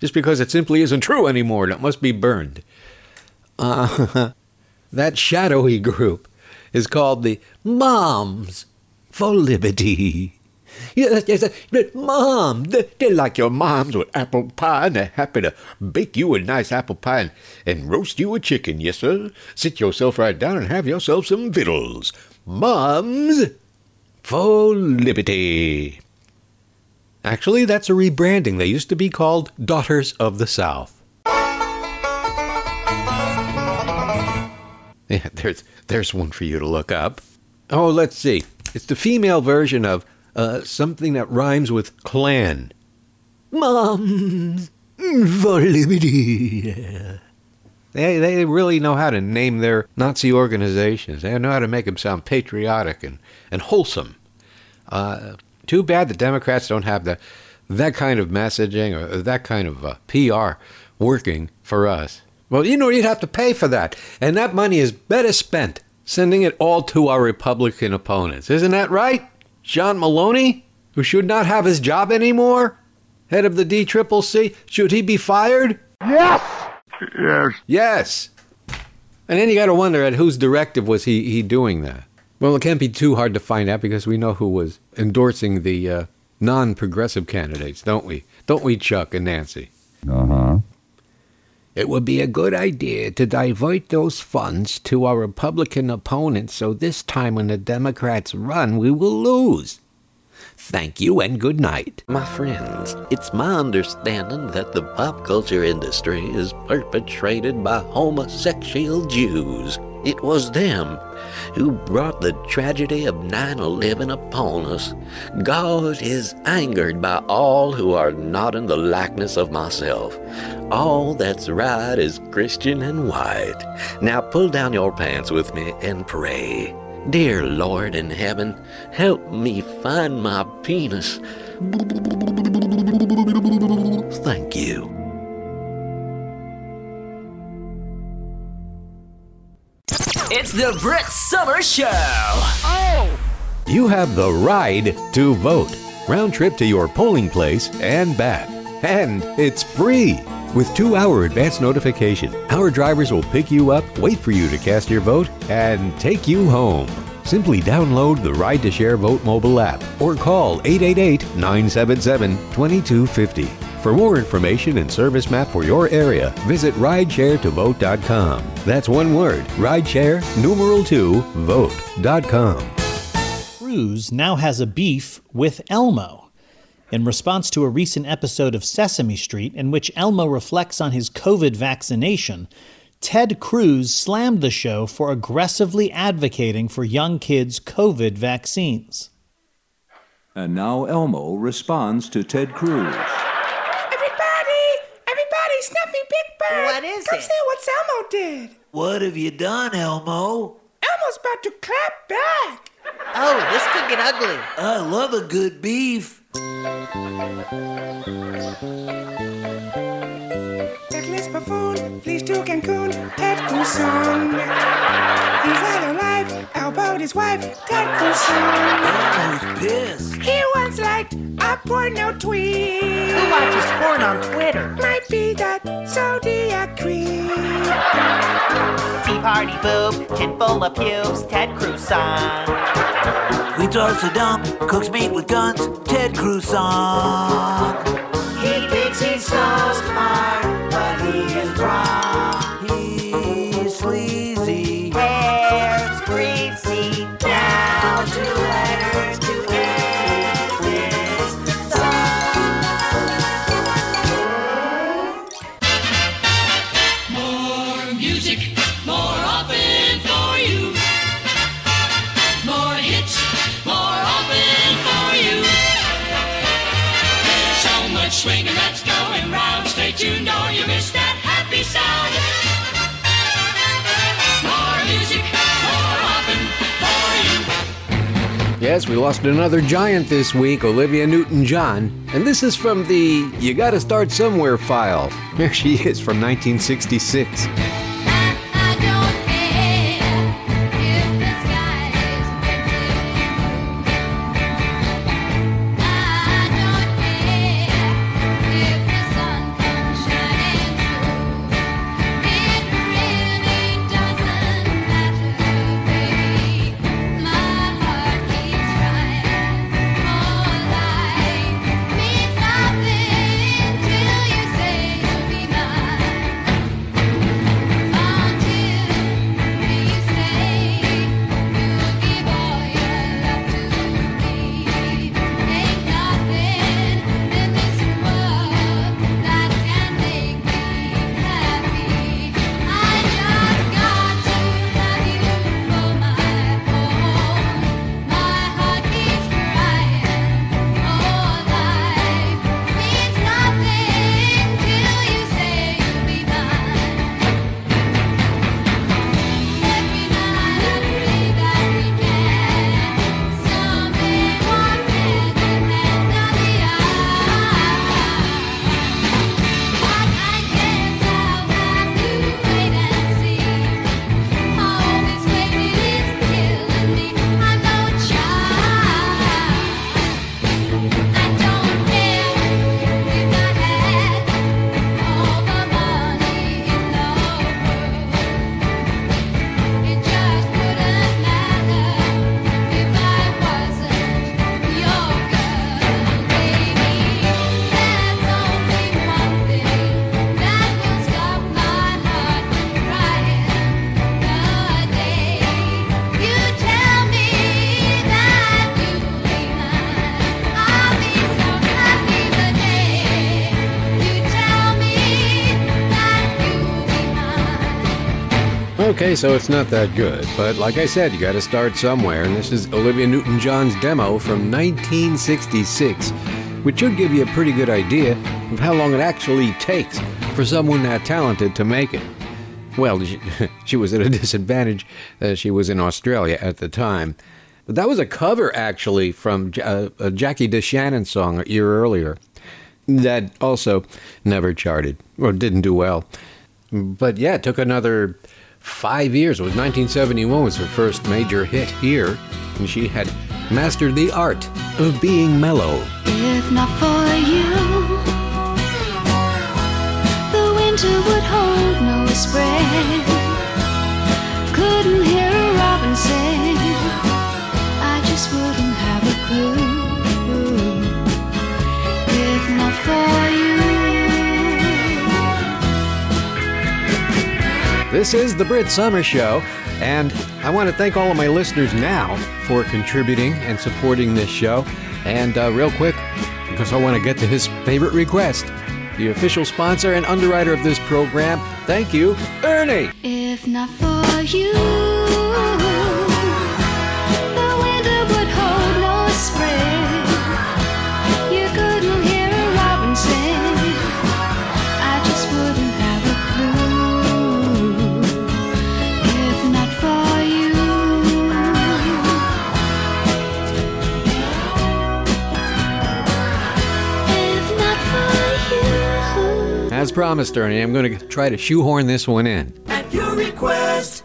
G: Just because it simply isn't true anymore, and it must be burned. Uh, that shadowy group is called the Moms for Liberty. Yes, yes, but mom, they- they're like your moms with apple pie, and they're happy to bake you a nice apple pie and, and roast you a chicken, yes, sir. Sit yourself right down and have yourself some victuals. Moms for Liberty. Actually, that's a rebranding. They used to be called Daughters of the South. Yeah, there's there's one for you to look up. Oh, let's see. It's the female version of uh, something that rhymes with clan. Moms for liberty. They they really know how to name their Nazi organizations. They know how to make them sound patriotic and and wholesome. Uh, too bad the Democrats don't have the that kind of messaging or that kind of uh, PR working for us. Well, you know, you'd have to pay for that, and that money is better spent sending it all to our Republican opponents. Isn't that right, John Maloney, who should not have his job anymore, head of the DCCC? Should he be fired?
F: Yes. Yes.
G: Yes. And then you got to wonder at whose directive was he, he doing that? Well, it can't be too hard to find out because we know who was endorsing the uh, non-progressive candidates, don't we? Don't we, Chuck and Nancy?
F: Uh huh.
G: It would be a good idea to divert those funds to our Republican opponents so this time when the Democrats run, we will lose. Thank you and good night.
H: My friends, it's my understanding that the pop culture industry is perpetrated by homosexual Jews. It was them who brought the tragedy of 9 11 upon us. God is angered by all who are not in the likeness of myself. All that's right is Christian and white. Now pull down your pants with me and pray. Dear Lord in heaven, help me find my penis. Thank you.
I: It's the Brit Summer Show. Oh.
G: You have the ride to vote. Round trip to your polling place and back. And it's free. With two hour advance notification, our drivers will pick you up, wait for you to cast your vote, and take you home. Simply download the Ride to Share Vote mobile app or call 888 977 2250. For more information and service map for your area, visit rideshare2vote.com. That's one word rideshare numeral 2 vote.com.
J: Cruz now has a beef with Elmo. In response to a recent episode of Sesame Street in which Elmo reflects on his COVID vaccination, Ted Cruz slammed the show for aggressively advocating for young kids' COVID vaccines.
K: And now Elmo responds to Ted Cruz.
L: Everybody, everybody, Snuffy Big Bird.
M: What is
L: Come
M: it?
L: see what Elmo did.
H: What have you done, Elmo?
L: Elmo's about to clap back.
M: Oh, this could get ugly.
H: I love a good beef.
L: Reckless buffoon, flees to Cancun, Ted Cruzon. He's out alive, elbowed his wife, Ted Cruzon.
H: Elmo's pissed.
L: He once liked a porno tweet.
M: Who watches porn on Twitter?
L: Might be that zodiac creep.
M: Tea party boob, tin full of pubes, Ted Cruz on.
H: Tweets are so dumb, cooks meat with guns, Ted Cruz on.
L: He thinks he's so smart,
N: Yes, we lost another giant this week, Olivia Newton John. And this is from the You Gotta Start Somewhere file. There she is from 1966. Okay, so it's not that good, but like I said, you gotta start somewhere, and this is Olivia Newton John's demo from 1966, which should give you a pretty good idea of how long it actually takes for someone that talented to make it. Well, she, she was at a disadvantage. Uh, she was in Australia at the time. But that was a cover, actually, from uh, a Jackie DeShannon song a year earlier that also never charted or didn't do well. But yeah, it took another five years. It was 1971 was her first major hit here, and she had mastered the art of being mellow.
G: If not for you, the winter would hold no spring.
N: This is the Brit Summer Show, and I want to thank all of my listeners now for contributing and supporting this show. And uh, real quick, because I want to get to his favorite request, the official sponsor and underwriter of this program, thank you, Ernie.
G: If not for you,
N: promised, Ernie, I'm going to try to shoehorn this one in.
B: At your request.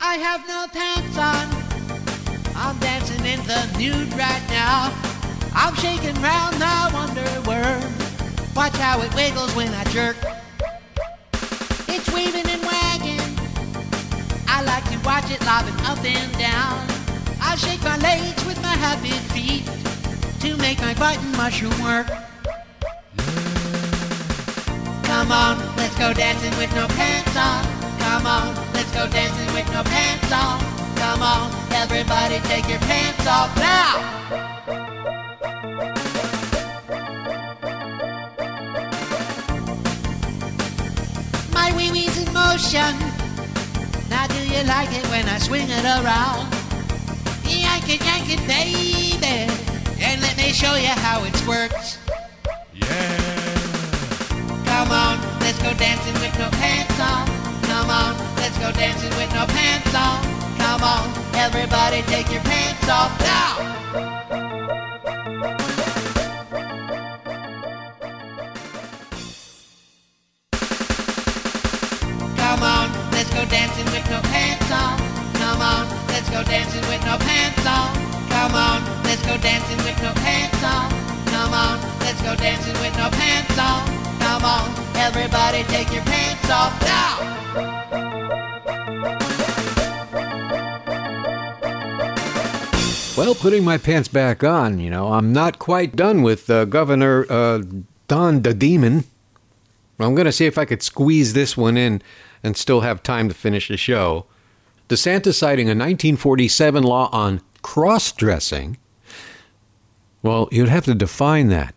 B: I have no pants on. I'm dancing in the nude right now. I'm shaking round the underwear. Watch how it wiggles when I jerk. It's weaving and wagging. I like to watch it lobbing up and down. I shake my legs with my happy feet to make my button mushroom work. Come on, let's go dancing with no pants on. Come on, let's go dancing with no pants on. Come on, everybody take your pants off now. My wee wee's in motion. Now do you like it when I swing it around? Yank it, yank it, baby. And let me show you how it works. Come on, let's go dancing with no pants on. Come on, let's go dancing with no pants on. Come on,
M: Everybody take your pants off now.
G: Putting my pants back on, you know, I'm not quite done with uh, Governor uh, Don the Demon. I'm going to see if I could squeeze this one in and still have time to finish the show. DeSantis citing a 1947 law on cross dressing. Well, you'd have to define that.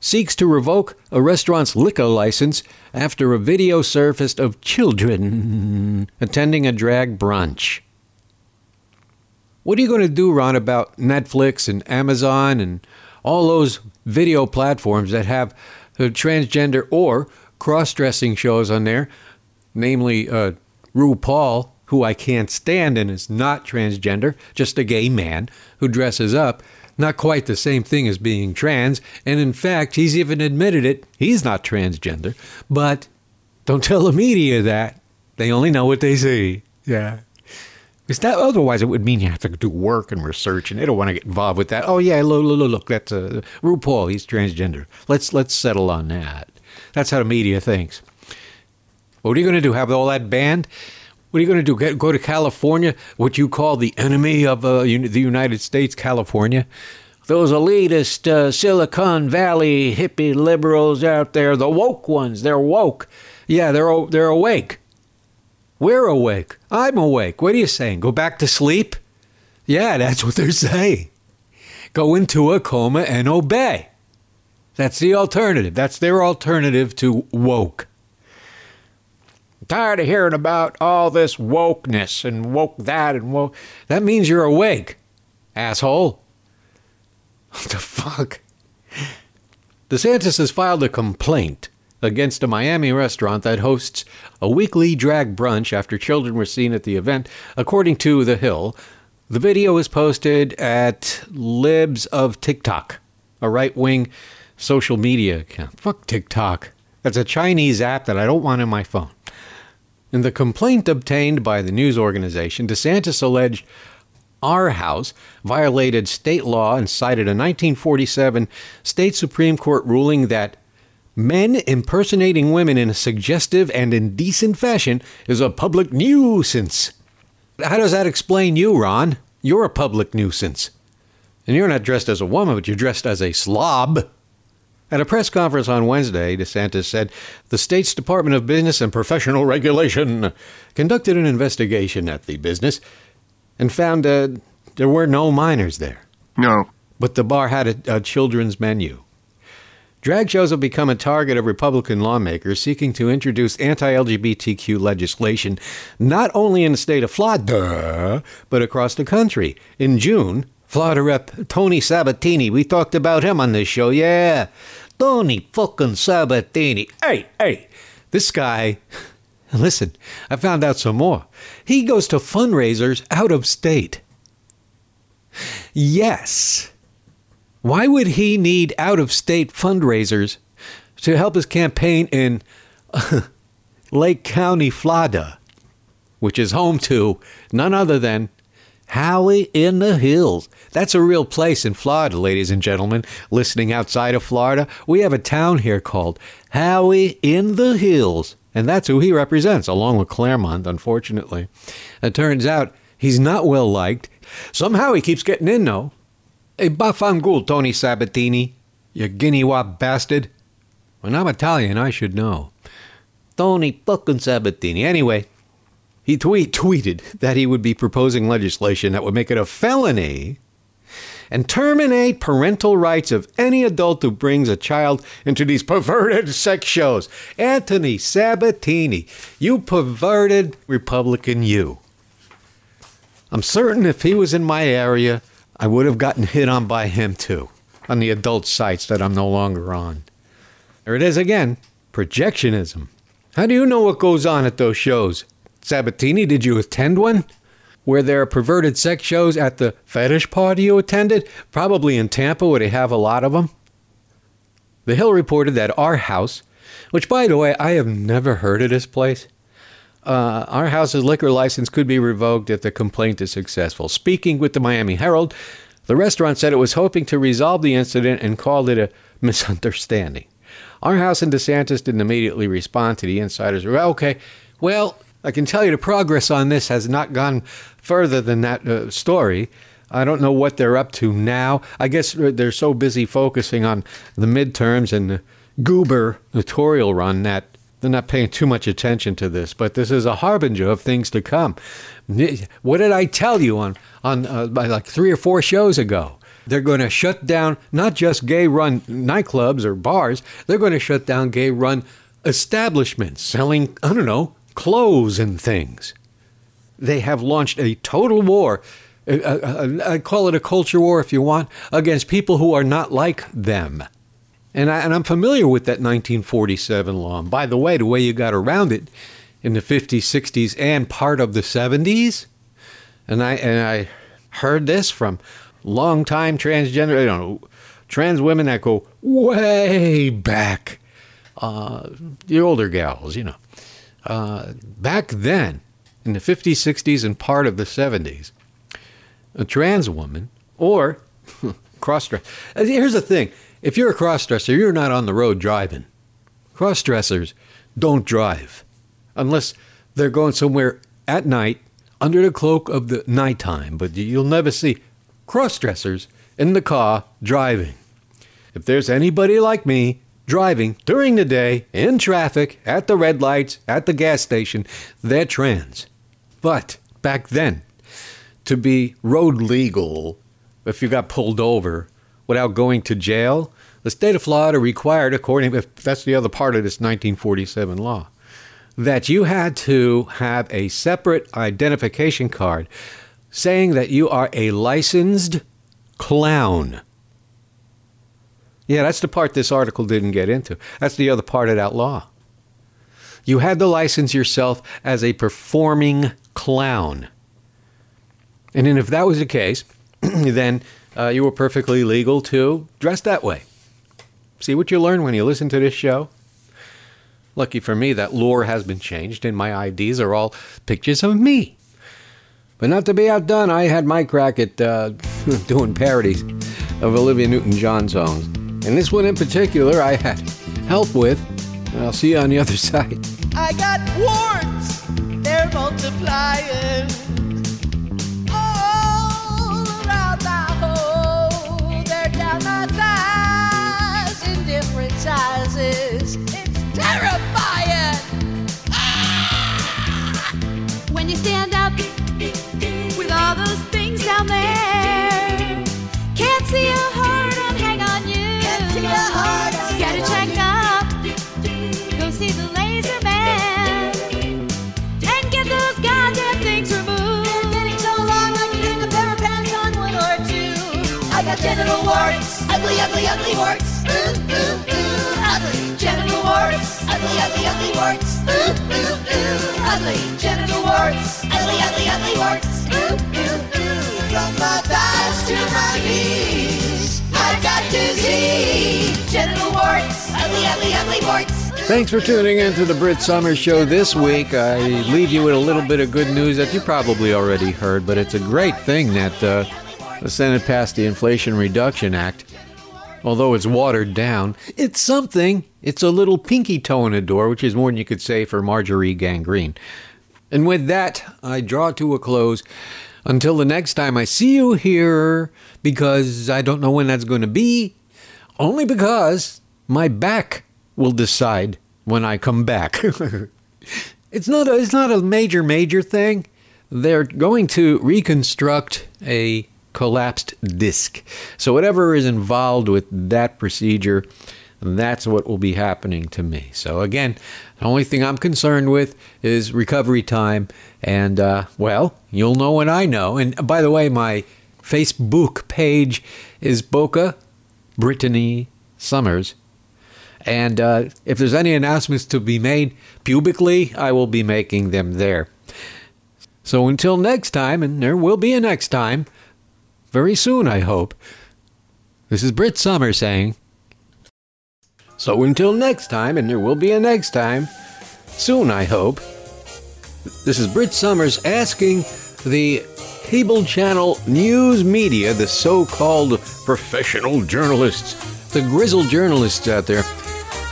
G: Seeks to revoke a restaurant's liquor license after a video surfaced of children attending a drag brunch. What are you going to do, Ron, about Netflix and Amazon and all those video platforms that have transgender or cross dressing shows on there? Namely, uh, RuPaul, who I can't stand and is not transgender, just a gay man who dresses up. Not quite the same thing as being trans. And in fact, he's even admitted it. He's not transgender. But don't tell the media that. They only know what they see. Yeah. Because that, otherwise, it would mean you have to do work and research, and they don't want to get involved with that. Oh yeah, look, look, look, that's uh, RuPaul. He's transgender. Let's let's settle on that. That's how the media thinks. What are you going to do? Have all that banned? What are you going to do? Get, go to California, what you call the enemy of uh, the United States, California? Those elitist uh, Silicon Valley hippie liberals out there, the woke ones, they're woke. Yeah, they're they're awake. We're awake. I'm awake. What are you saying? Go back to sleep? Yeah, that's what they're saying. Go into a coma and obey. That's the alternative. That's their alternative to woke. I'm tired of hearing about all this wokeness and woke that and woke. That means you're awake, asshole. What the fuck? DeSantis has filed a complaint against a Miami restaurant that hosts a weekly drag brunch after children were seen at the event, according to The Hill. The video is posted at Libs of TikTok, a right wing social media account. Fuck TikTok. That's a Chinese app that I don't want in my phone. In the complaint obtained by the news organization, DeSantis alleged R House violated state law and cited a 1947 state Supreme Court ruling that men impersonating women in a suggestive and indecent fashion is a public nuisance. How does that explain you, Ron? You're a public nuisance. And you're not dressed as a woman, but you're dressed as a slob. At a press conference on Wednesday, DeSantis said the state's Department of Business and Professional Regulation conducted an investigation at the business and found uh, there were no minors there.
F: No.
G: But the bar had a, a children's menu. Drag shows have become a target of Republican lawmakers seeking to introduce anti LGBTQ legislation not only in the state of Florida, but across the country. In June, Florida Rep. Tony Sabatini, we talked about him on this show, yeah. Tony fucking Sabatini. Hey, hey, this guy, listen, I found out some more. He goes to fundraisers out of state. Yes. Why would he need out of state fundraisers to help his campaign in Lake County, Florida, which is home to none other than Howey in the Hills? That's a real place in Florida, ladies and gentlemen. Listening outside of Florida, we have a town here called Howey in the Hills. And that's who he represents, along with Clermont, unfortunately. It turns out he's not well liked. Somehow he keeps getting in, though. Hey, Bafangul, Tony Sabatini, you guinea wop bastard. When I'm Italian, I should know. Tony fucking Sabatini. Anyway, he tweet tweeted that he would be proposing legislation that would make it a felony and terminate parental rights of any adult who brings a child into these perverted sex shows. Anthony Sabatini, you perverted Republican, you. I'm certain if he was in my area, I would have gotten hit on by him too, on the adult sites that I'm no longer on. There it is again projectionism. How do you know what goes on at those shows? Sabatini, did you attend one? where there are perverted sex shows at the fetish party you attended? Probably in Tampa, where they have a lot of them. The Hill reported that R House, which by the way, I have never heard of this place. Uh, R House's liquor license could be revoked if the complaint is successful. Speaking with the Miami Herald, the restaurant said it was hoping to resolve the incident and called it a misunderstanding. R House in DeSantis didn't immediately respond to the insiders. Okay, well, I can tell you the progress on this has not gone further than that uh, story. I don't know what they're up to now. I guess they're so busy focusing on the midterms and the goober gubernatorial run that they're not paying too much attention to this. But this is a harbinger of things to come. What did I tell you on on uh, like three or four shows ago? They're going to shut down not just gay run nightclubs or bars. They're going to shut down gay run establishments selling I don't know clothes and things. They have launched a total war. I call it a culture war if you want, against people who are not like them. And, I, I'm familiar with that 1947 law. And by the way, the way you got around it in the 50s, 60s, and part of the 70s, and I and I heard this from longtime transgender, you know, trans women that go way back, uh, the older gals, you know. Uh, back then, in the 50s, 60s, and part of the 70s, a trans woman or cross dress. Here's the thing if you're a crossdresser, you're not on the road driving. Crossdressers don't drive unless they're going somewhere at night under the cloak of the nighttime, but you'll never see crossdressers in the car driving. If there's anybody like me driving during the day in traffic, at the red lights, at the gas station, they're trans. But back then, to be road legal, if you got pulled over without going to jail, the state of Florida required, according to that's the other part of this 1947 law, that you had to have a separate identification card saying that you are a licensed clown. Yeah, that's the part this article didn't get into. That's the other part of that law. You had to license yourself as a performing clown. And then, if that was the case, then uh, you were perfectly legal to dress that way. See what you learn when you listen to this show? Lucky for me, that lore has been changed, and my IDs are all pictures of me. But not to be outdone, I had my crack at uh, doing parodies of Olivia Newton John songs. And this one in particular, I had help with. I'll see you on the other side.
B: I got warts, they're multiplying. Ugly, ugly, warts. Ooh, ooh, ooh, ugly genital warts, ugly, ugly, ugly warts. Ooh, ooh, ooh, ugly genital warts, ugly, ugly, ugly warts. Ooh, ooh, ooh, from my thighs to my knees. I've got disease, genital warts, ugly, ugly, ugly warts.
G: Thanks for tuning in to the Brit Summer Show this week. I leave you with a little bit of good news that you probably already heard, but it's a great thing that uh, the Senate passed the Inflation Reduction Act. Although it's watered down, it's something. It's a little pinky toe in the door, which is more than you could say for Marjorie Gangrene. And with that, I draw to a close. Until the next time I see you here, because I don't know when that's going to be, only because my back will decide when I come back. it's not a, it's not a major major thing. They're going to reconstruct a collapsed disc. So whatever is involved with that procedure, that's what will be happening to me. So again, the only thing I'm concerned with is recovery time, and uh, well, you'll know when I know. And by the way, my Facebook page is Boca Britany Somers. And uh, if there's any announcements to be made publicly, I will be making them there. So until next time, and there will be a next time, very soon, I hope. This is Britt Summer saying. So until next time, and there will be a next time, soon, I hope. This is Britt Somers asking the cable channel news media, the so called professional journalists, the grizzled journalists out there,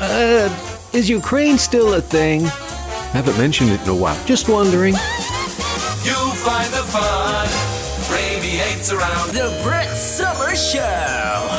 G: uh, is Ukraine still a thing? I haven't mentioned it in a while. Just wondering.
O: You'll find the fun radiates around
I: The Brett Summer Show.